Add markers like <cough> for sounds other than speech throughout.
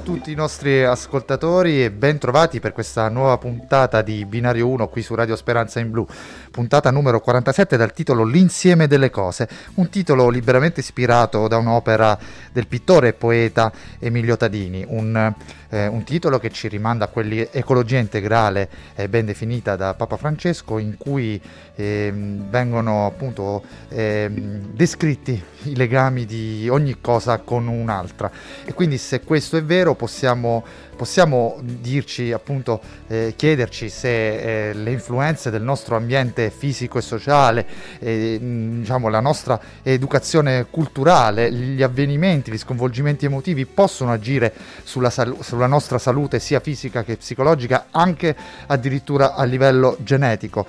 tutti i nostri ascoltatori e ben trovati per questa nuova puntata di Binario 1 qui su Radio Speranza in Blu, puntata numero 47 dal titolo L'insieme delle cose, un titolo liberamente ispirato da un'opera del pittore e poeta Emilio Tadini, un, eh, un titolo che ci rimanda a quell'ecologia integrale eh, ben definita da Papa Francesco in cui eh, vengono appunto ehm, descritti i legami di ogni cosa con un'altra. E quindi se questo è vero possiamo possiamo dirci appunto eh, chiederci se eh, le influenze del nostro ambiente fisico e sociale eh, diciamo la nostra educazione culturale gli avvenimenti gli sconvolgimenti emotivi possono agire sulla, sal- sulla nostra salute sia fisica che psicologica anche addirittura a livello genetico.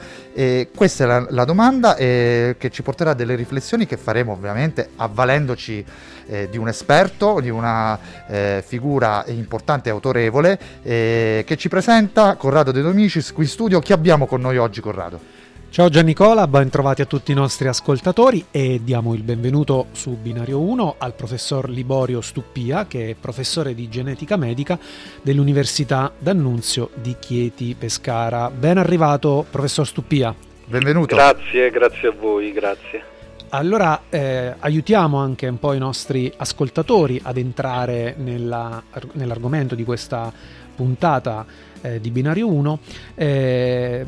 Questa è la, la domanda eh, che ci porterà a delle riflessioni che faremo ovviamente avvalendoci eh, di un esperto, di una eh, figura importante e autorevole eh, che ci presenta Corrado De Domicis qui in studio. Chi abbiamo con noi oggi Corrado? Ciao Giannicola, ben trovati a tutti i nostri ascoltatori e diamo il benvenuto su Binario 1 al professor Liborio Stuppia che è professore di genetica medica dell'Università D'Annunzio di Chieti Pescara. Ben arrivato professor Stuppia. Benvenuto. Grazie, grazie a voi, grazie. Allora eh, aiutiamo anche un po' i nostri ascoltatori ad entrare nella, nell'argomento di questa puntata eh, di Binario 1, eh,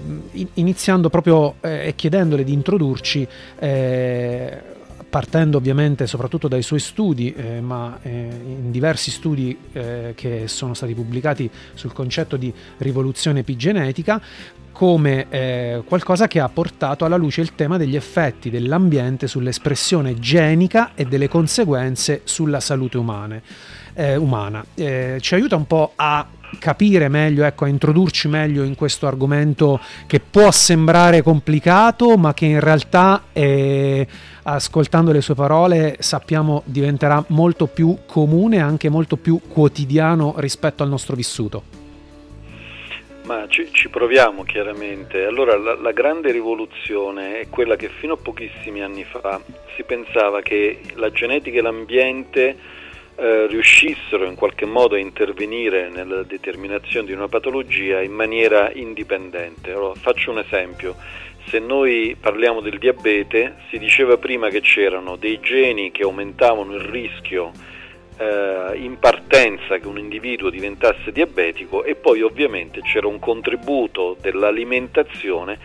iniziando proprio eh, e chiedendole di introdurci eh, partendo ovviamente soprattutto dai suoi studi, eh, ma eh, in diversi studi eh, che sono stati pubblicati sul concetto di rivoluzione epigenetica, come eh, qualcosa che ha portato alla luce il tema degli effetti dell'ambiente sull'espressione genica e delle conseguenze sulla salute umane, eh, umana. Eh, ci aiuta un po' a capire meglio, ecco, a introdurci meglio in questo argomento che può sembrare complicato, ma che in realtà, eh, ascoltando le sue parole, sappiamo diventerà molto più comune e anche molto più quotidiano rispetto al nostro vissuto. Ma ci, ci, proviamo chiaramente. Allora la, la, grande rivoluzione è quella che fino a pochissimi anni fa si pensava che la genetica e l'ambiente eh, riuscissero in qualche modo a intervenire nella determinazione di una patologia in maniera indipendente. Allora, faccio un esempio. Se noi parliamo del diabete, si diceva prima che c'erano dei geni che aumentavano il rischio eh, in partenza che un individuo diventasse diabetico e poi ovviamente c'era un contributo dell'alimentazione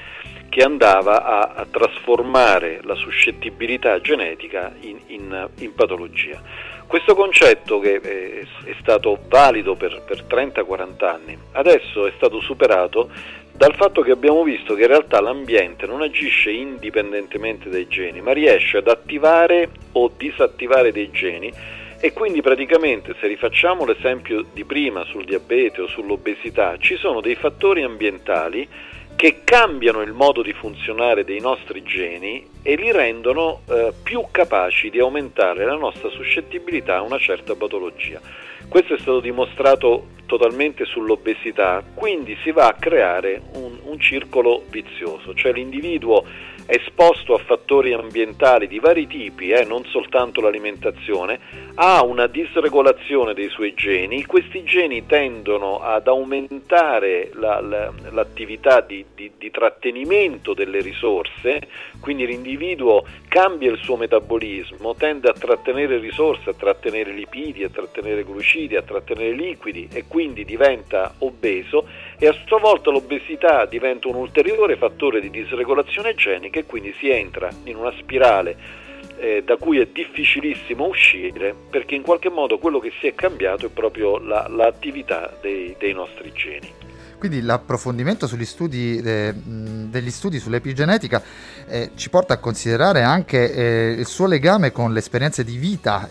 che andava a, a trasformare la suscettibilità genetica in, in, in patologia. Questo concetto che è, è stato valido per, per 30-40 anni, adesso è stato superato dal fatto che abbiamo visto che in realtà l'ambiente non agisce indipendentemente dai geni, ma riesce ad attivare o disattivare dei geni e quindi praticamente se rifacciamo l'esempio di prima sul diabete o sull'obesità, ci sono dei fattori ambientali che cambiano il modo di funzionare dei nostri geni e li rendono eh, più capaci di aumentare la nostra suscettibilità a una certa patologia. Questo è stato dimostrato totalmente sull'obesità, quindi si va a creare un, un circolo vizioso, cioè l'individuo esposto a fattori ambientali di vari tipi, eh, non soltanto l'alimentazione, ha una disregolazione dei suoi geni, questi geni tendono ad aumentare la, la, l'attività di, di, di trattenimento delle risorse, quindi l'individuo cambia il suo metabolismo, tende a trattenere risorse, a trattenere lipidi, a trattenere glucidi, a trattenere liquidi e quindi diventa obeso e a sua volta l'obesità diventa un ulteriore fattore di disregolazione genica e quindi si entra in una spirale eh, da cui è difficilissimo uscire perché in qualche modo quello che si è cambiato è proprio la, l'attività dei, dei nostri geni. Quindi l'approfondimento studi, eh, degli studi sull'epigenetica eh, ci porta a considerare anche eh, il suo legame con le esperienze di vita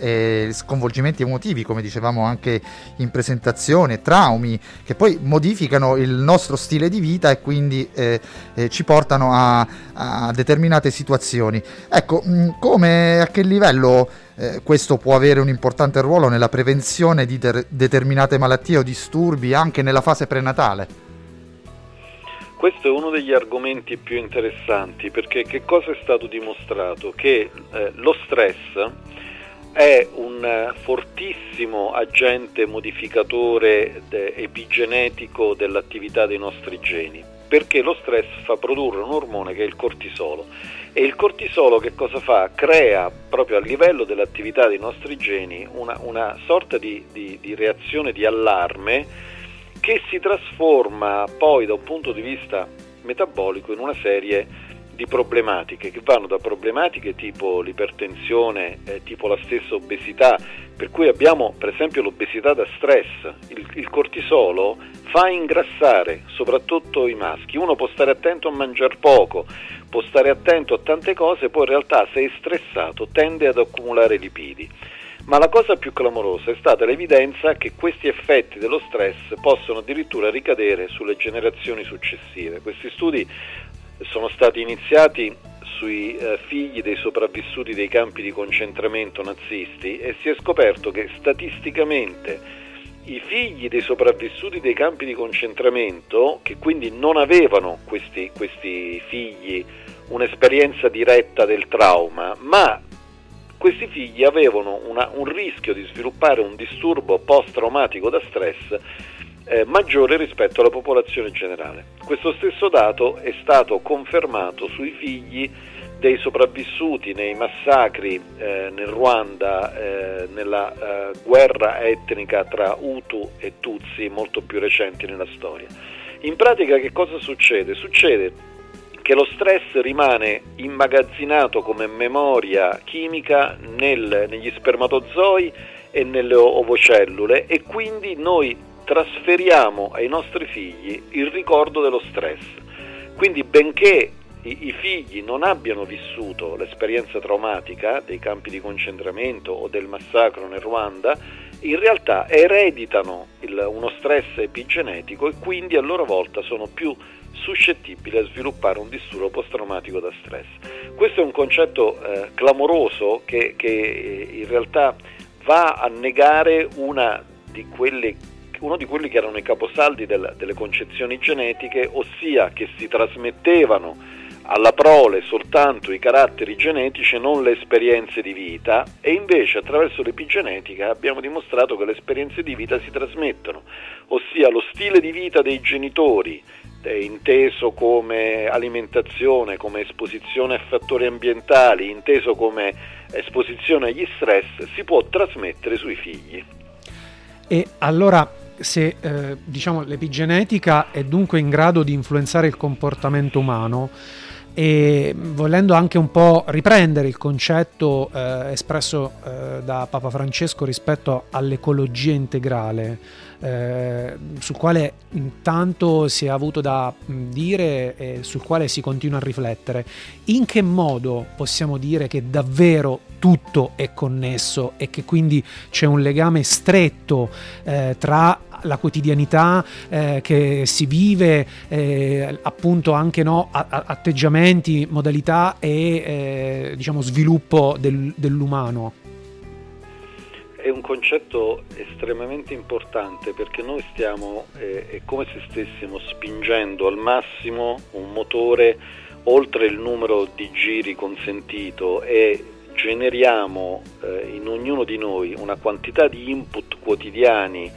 sconvolgimenti emotivi, come dicevamo anche in presentazione, traumi che poi modificano il nostro stile di vita e quindi eh, eh, ci portano a, a, determinate situazioni. Ecco, mh, come a che livello eh, questo può avere un importante ruolo nella prevenzione di ter- determinate malattie o disturbi anche nella fase prenatale? Questo è uno degli argomenti più interessanti perché che cosa è stato dimostrato? Che eh, lo stress è un fortissimo agente modificatore de- epigenetico dell'attività dei nostri geni, perché lo stress fa produrre un ormone che è il cortisolo e il cortisolo che cosa fa? Crea proprio a livello dell'attività dei nostri geni una, una sorta di, di, di reazione di allarme che si trasforma poi da un punto di vista metabolico in una serie di problematiche che vanno da problematiche tipo l'ipertensione, eh, tipo la stessa obesità, per cui abbiamo per esempio l'obesità da stress, il, il cortisolo fa ingrassare soprattutto i maschi, uno può stare attento a mangiare poco, può stare attento a tante cose, poi in realtà se è stressato tende ad accumulare lipidi. Ma la cosa più clamorosa è stata l'evidenza che questi effetti dello stress possono addirittura ricadere sulle generazioni successive. Questi studi sono stati iniziati sui eh, figli dei sopravvissuti dei campi di concentramento nazisti e si è scoperto che statisticamente i figli dei sopravvissuti dei campi di concentramento, che quindi non avevano questi, questi figli un'esperienza diretta del trauma, ma questi figli avevano una, un rischio di sviluppare un disturbo post-traumatico da stress eh, maggiore rispetto alla popolazione generale. Questo stesso dato è stato confermato sui figli dei sopravvissuti nei massacri eh, nel Ruanda, eh, nella eh, guerra etnica tra Hutu e Tutsi molto più recenti nella storia. In pratica che cosa succede? Succede che lo stress rimane immagazzinato come memoria chimica nel, negli spermatozoi e nelle ovocellule e quindi noi trasferiamo ai nostri figli il ricordo dello stress. Quindi benché i, i figli non abbiano vissuto l'esperienza traumatica dei campi di concentramento o del massacro nel Ruanda, in realtà ereditano il, uno stress epigenetico e quindi a loro volta sono più suscettibili a sviluppare un disturbo post-traumatico da stress. Questo è un concetto eh, clamoroso che, che, eh, in realtà va a negare di quelle, uno di quelli che erano i caposaldi del, delle concezioni genetiche, ossia che si trasmettevano alla prole soltanto i caratteri genetici e non le esperienze di vita e invece attraverso l'epigenetica abbiamo dimostrato che le esperienze di vita si trasmettono, ossia lo stile di vita dei genitori, eh, inteso come alimentazione, come esposizione a fattori ambientali, inteso come esposizione agli stress, si può trasmettere sui figli. E allora se eh, diciamo, l'epigenetica è dunque in grado di influenzare il comportamento umano, e volendo anche un po' riprendere il concetto eh, espresso eh, da Papa Francesco rispetto all'ecologia integrale, eh, sul quale tanto si è avuto da dire e sul quale si continua a riflettere, in che modo possiamo dire che davvero tutto è connesso e che quindi c'è un legame stretto eh, tra la quotidianità eh, che si vive, eh, appunto anche no, atteggiamenti, modalità e eh, diciamo sviluppo del, dell'umano. È un concetto estremamente importante perché noi stiamo, eh, è come se stessimo spingendo al massimo un motore oltre il numero di giri consentito e generiamo eh, in ognuno di noi una quantità di input quotidiani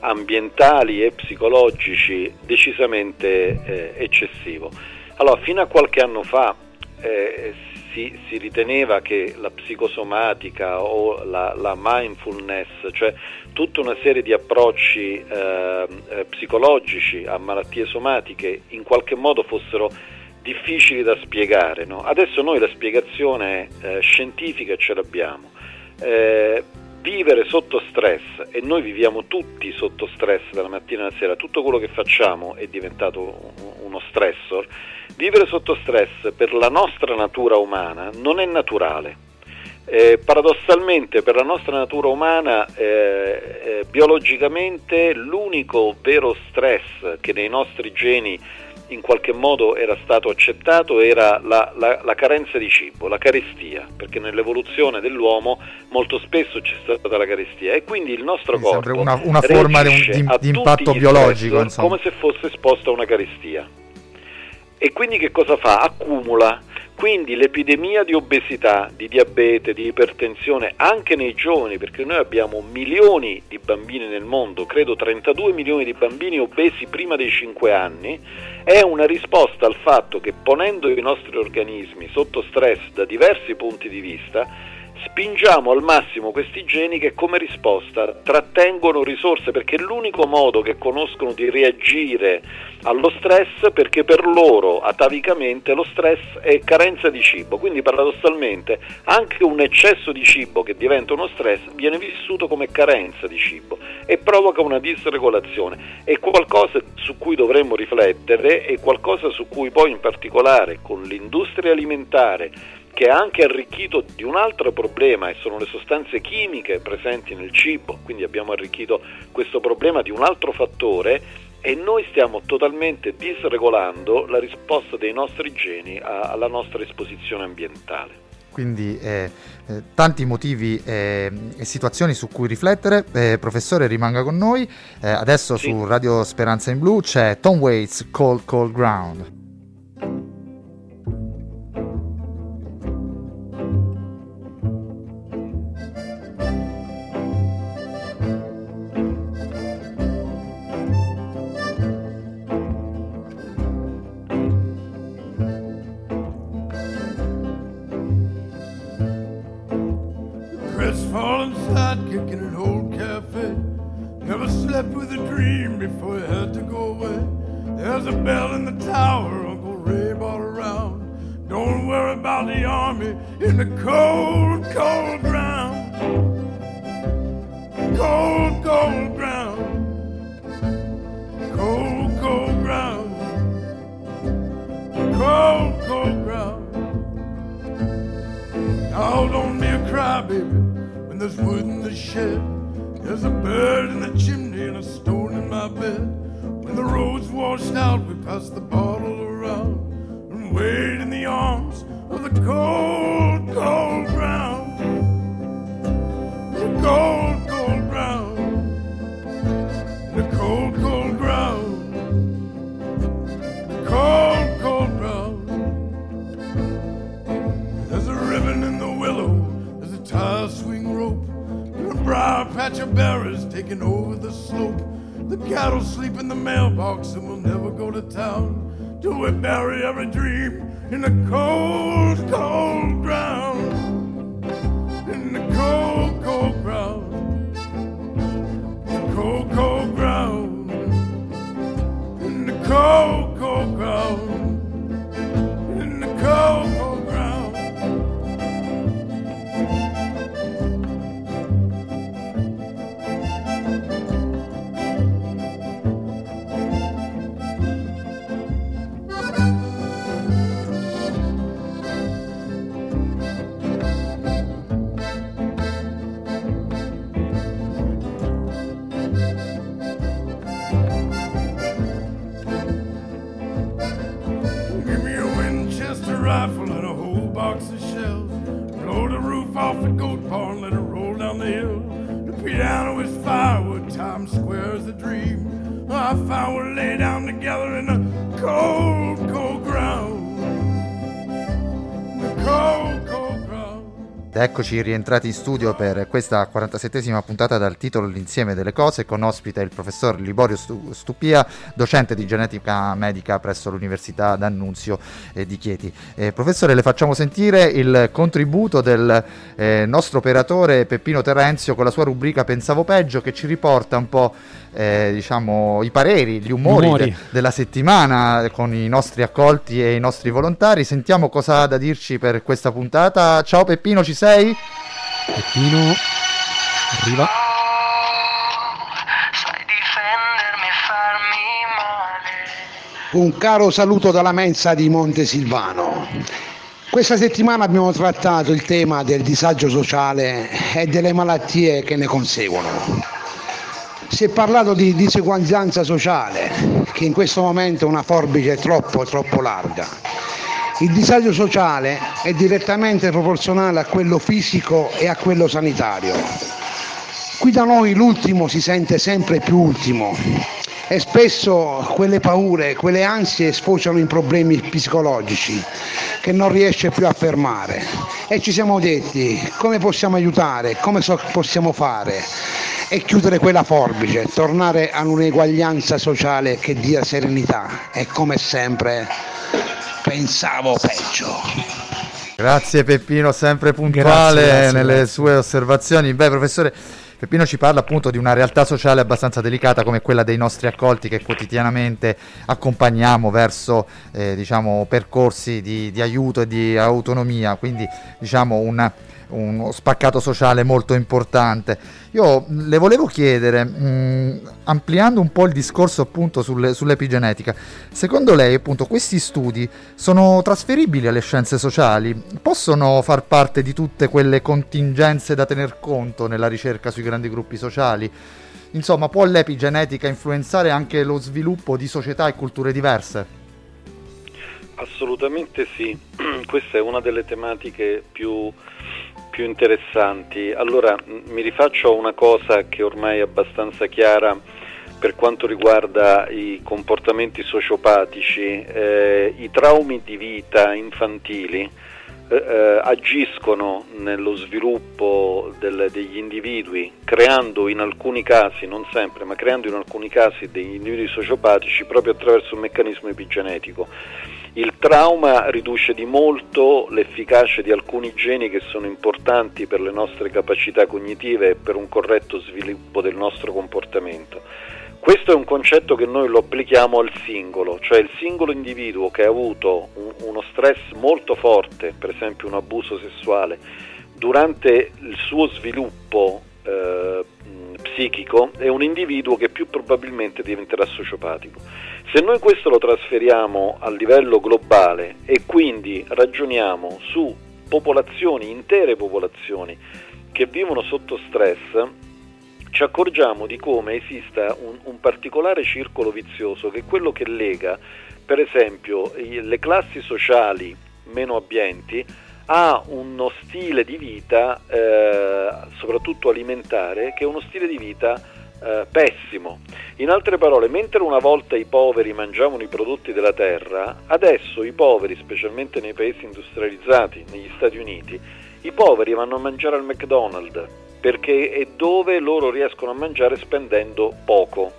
ambientali e psicologici decisamente eh, eccessivo. Allora, fino a qualche anno fa eh, si, si, riteneva che la psicosomatica o la, la, mindfulness, cioè tutta una serie di approcci eh, eh, psicologici a malattie somatiche, in qualche modo fossero difficili da spiegare. No? Adesso noi la spiegazione eh, scientifica ce l'abbiamo. Eh, vivere sotto stress, e noi viviamo tutti sotto stress dalla mattina alla sera, tutto quello che facciamo è diventato uno stressor, vivere sotto stress per la nostra natura umana non è naturale. Eh, paradossalmente per la nostra natura umana eh, eh, biologicamente l'unico vero stress che nei nostri geni in qualche modo era stato accettato era la, la, la, carenza di cibo, la carestia, perché nell'evoluzione dell'uomo molto spesso c'è stata la carestia e quindi il nostro quindi corpo una, una forma di, di, di impatto biologico come se fosse esposto a una carestia. E quindi che cosa fa? Accumula Quindi l'epidemia di obesità, di diabete, di ipertensione anche nei giovani, perché noi abbiamo milioni di bambini nel mondo, credo 32 milioni di bambini obesi prima dei 5 anni, è una risposta al fatto che ponendo i nostri organismi sotto stress da diversi punti di vista, spingiamo al massimo questi geni che come risposta trattengono risorse perché è l'unico modo che conoscono di reagire allo stress perché per loro atavicamente lo stress è carenza di cibo, quindi paradossalmente anche un eccesso di cibo che diventa uno stress viene vissuto come carenza di cibo e provoca una disregolazione. È qualcosa su cui dovremmo riflettere, è qualcosa su cui poi in particolare con l'industria alimentare che è anche arricchito di un altro problema e sono le sostanze chimiche presenti nel cibo, quindi abbiamo arricchito questo problema di un altro fattore e noi stiamo totalmente disregolando la risposta dei nostri geni alla nostra esposizione ambientale quindi eh, eh, tanti motivi eh, e situazioni su cui riflettere. Eh, professore, rimanga con noi. Eh, adesso sì. su Radio Speranza in Blu c'è Tom Waits, Cold Cold Ground. Never slept with a dream before you had to go away. There's a bell in the tower, Uncle Ray all around. Don't worry about the army in the cold, cold ground. Cold, cold ground. Cold, cold ground. Cold, cold ground. Now don't be a crybaby when there's wood in the shed. There's a bird in the chimney and a stone in my bed. When the road's washed out, we pass the bottle around and wait in the arms of the cold. Do we bury every dream in the cold. Eccoci rientrati in studio per questa 47esima puntata dal titolo L'insieme delle cose con ospite il professor Liborio Stupia, docente di genetica medica presso l'Università d'Annunzio eh, di Chieti. Eh, professore, le facciamo sentire il contributo del eh, nostro operatore Peppino Terenzio con la sua rubrica Pensavo peggio che ci riporta un po' eh, diciamo, i pareri, gli umori, umori. De- della settimana con i nostri accolti e i nostri volontari. Sentiamo cosa ha da dirci per questa puntata. Ciao Peppino, ci sei? Peppino arriva. Un caro saluto dalla mensa di Montesilvano. Questa settimana abbiamo trattato il tema del disagio sociale e delle malattie che ne conseguono. Si è parlato di diseguaglianza sociale, che in questo momento è una forbice troppo, troppo larga. Il disagio sociale è direttamente proporzionale a quello fisico e a quello sanitario. Qui da noi l'ultimo si sente sempre più ultimo e spesso quelle paure, quelle ansie sfociano in problemi psicologici che non riesce più a fermare e ci siamo detti come possiamo aiutare, come so- possiamo fare e chiudere quella forbice, tornare ad un'eguaglianza sociale che dia serenità e come sempre pensavo peggio. Grazie Peppino, sempre puntuale Grazie, grazie, nelle grazie. sue osservazioni. Beh, professore, Peppino ci parla appunto di una realtà sociale abbastanza delicata come quella dei nostri accolti che quotidianamente accompagniamo verso eh, diciamo, percorsi di, di aiuto e di autonomia, quindi diciamo un, uno spaccato sociale molto importante. Io le volevo chiedere, mh, ampliando un po' il discorso appunto sulle- sull'epigenetica, secondo lei appunto questi studi sono trasferibili alle scienze sociali? Possono far parte di tutte quelle contingenze da tener conto nella ricerca sui grandi gruppi sociali? Insomma, può l'epigenetica influenzare anche lo sviluppo di società e culture diverse? Assolutamente sì, <clears throat> questa è una delle tematiche più, più interessanti. Allora mi rifaccio a una cosa che ormai è abbastanza chiara per quanto riguarda i comportamenti sociopatici, eh, i traumi di vita infantili eh, eh, agiscono nello sviluppo del- degli individui, creando in alcuni casi, non sempre, ma creando in alcuni casi degli individui sociopatici proprio attraverso un meccanismo epigenetico. Il trauma riduce di molto l'efficacia di alcuni geni che sono importanti per le nostre capacità cognitive e per un corretto sviluppo del nostro comportamento. Questo è un concetto che noi lo applichiamo al singolo, cioè il singolo individuo che ha avuto un- uno stress molto forte, per esempio un abuso sessuale, durante il suo sviluppo eh, psichico, è un individuo che più probabilmente diventerà sociopatico. Se noi questo lo trasferiamo a livello globale e quindi ragioniamo su popolazioni, intere popolazioni che vivono sotto stress, ci accorgiamo di come esista un, un particolare circolo vizioso che è quello che lega, per esempio, le classi sociali meno abbienti a uno stile di vita, eh, soprattutto alimentare, che è uno stile di vita eh, pessimo. In altre parole, mentre una volta i poveri mangiavano i prodotti della terra, adesso i poveri, specialmente nei paesi industrializzati, negli Stati Uniti, i poveri vanno a mangiare al McDonald's perché è dove loro riescono a mangiare spendendo poco.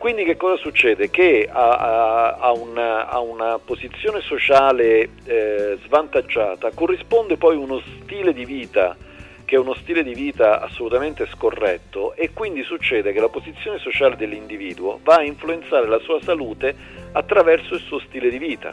Quindi che cosa succede? Che a, a- a una, a una posizione sociale eh, svantaggiata corrisponde poi uno stile di vita che è uno stile di vita assolutamente scorretto e quindi succede che la posizione sociale dell'individuo va a influenzare la sua salute attraverso il suo stile di vita.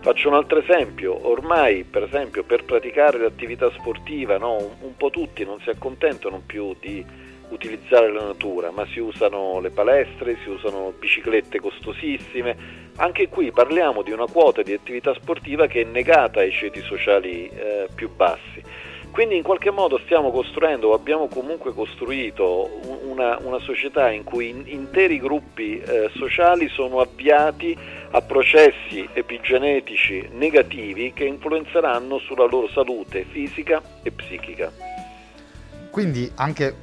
Faccio un altro esempio, ormai per esempio per praticare l'attività sportiva no, un, un po' tutti non si accontentano più di utilizzare la natura, ma si usano le palestre, si usano biciclette costosissime. Anche qui parliamo di una quota di attività sportiva che è negata ai ceti sociali eh, più bassi. Quindi in qualche modo stiamo costruendo o abbiamo comunque costruito un- una, una società in cui in- interi gruppi eh, sociali sono avviati a processi epigenetici negativi che influenzeranno sulla loro salute fisica e psichica. Quindi anche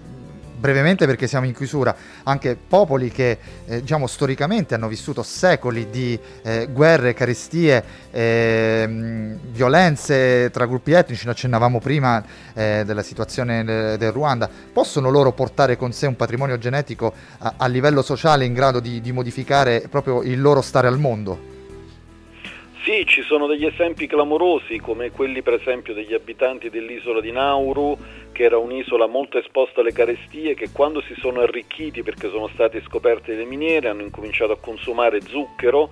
brevemente perché siamo in chiusura, anche popoli che eh, diciamo storicamente hanno vissuto secoli di eh, guerre, carestie, ehm, violenze tra gruppi etnici, ne accennavamo prima eh, della situazione del, del Ruanda, possono loro portare con sé un patrimonio genetico a, a livello sociale in grado di, di modificare proprio il loro stare al mondo? Sì, ci sono degli esempi clamorosi come quelli per esempio degli abitanti dell'isola di Nauru, che era un'isola molto esposta alle carestie, che quando si sono arricchiti perché sono state scoperte le miniere hanno incominciato a consumare zucchero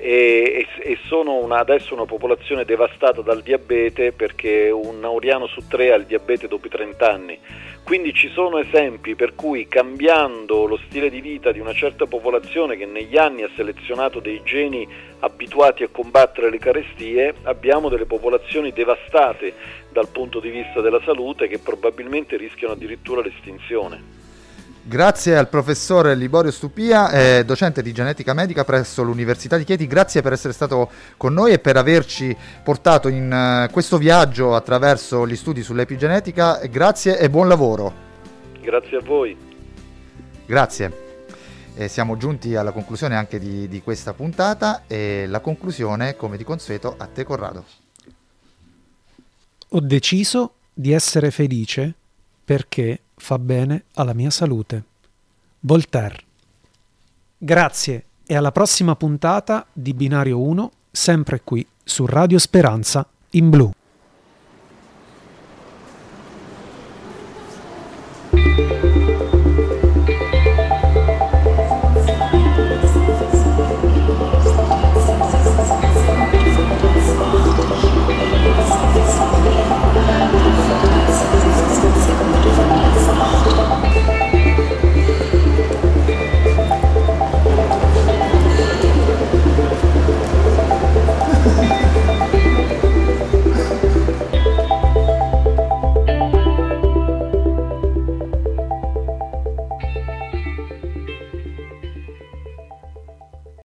e, e- sono una- adesso una popolazione devastata dal diabete perché un nauriano su tre ha il diabete dopo i 30 anni. Quindi ci sono esempi per cui cambiando lo stile di vita di una certa popolazione che negli anni ha selezionato dei geni abituati a combattere le carestie, abbiamo delle popolazioni devastate dal punto di vista della salute che probabilmente rischiano addirittura l'estinzione. Grazie al professor Liborio Stupia, eh, docente di genetica medica presso l'Università di Chieti, grazie per essere stato con noi e per averci portato in eh, questo viaggio attraverso gli studi sull'epigenetica. Grazie e buon lavoro. Grazie a voi. Grazie. Eh, siamo giunti alla conclusione anche di, di questa puntata e la conclusione, come di consueto, a te Corrado. Ho deciso di essere felice perché fa bene alla mia salute. Voltaire. Grazie e alla prossima puntata di Binario 1, sempre qui su Radio Speranza in blu.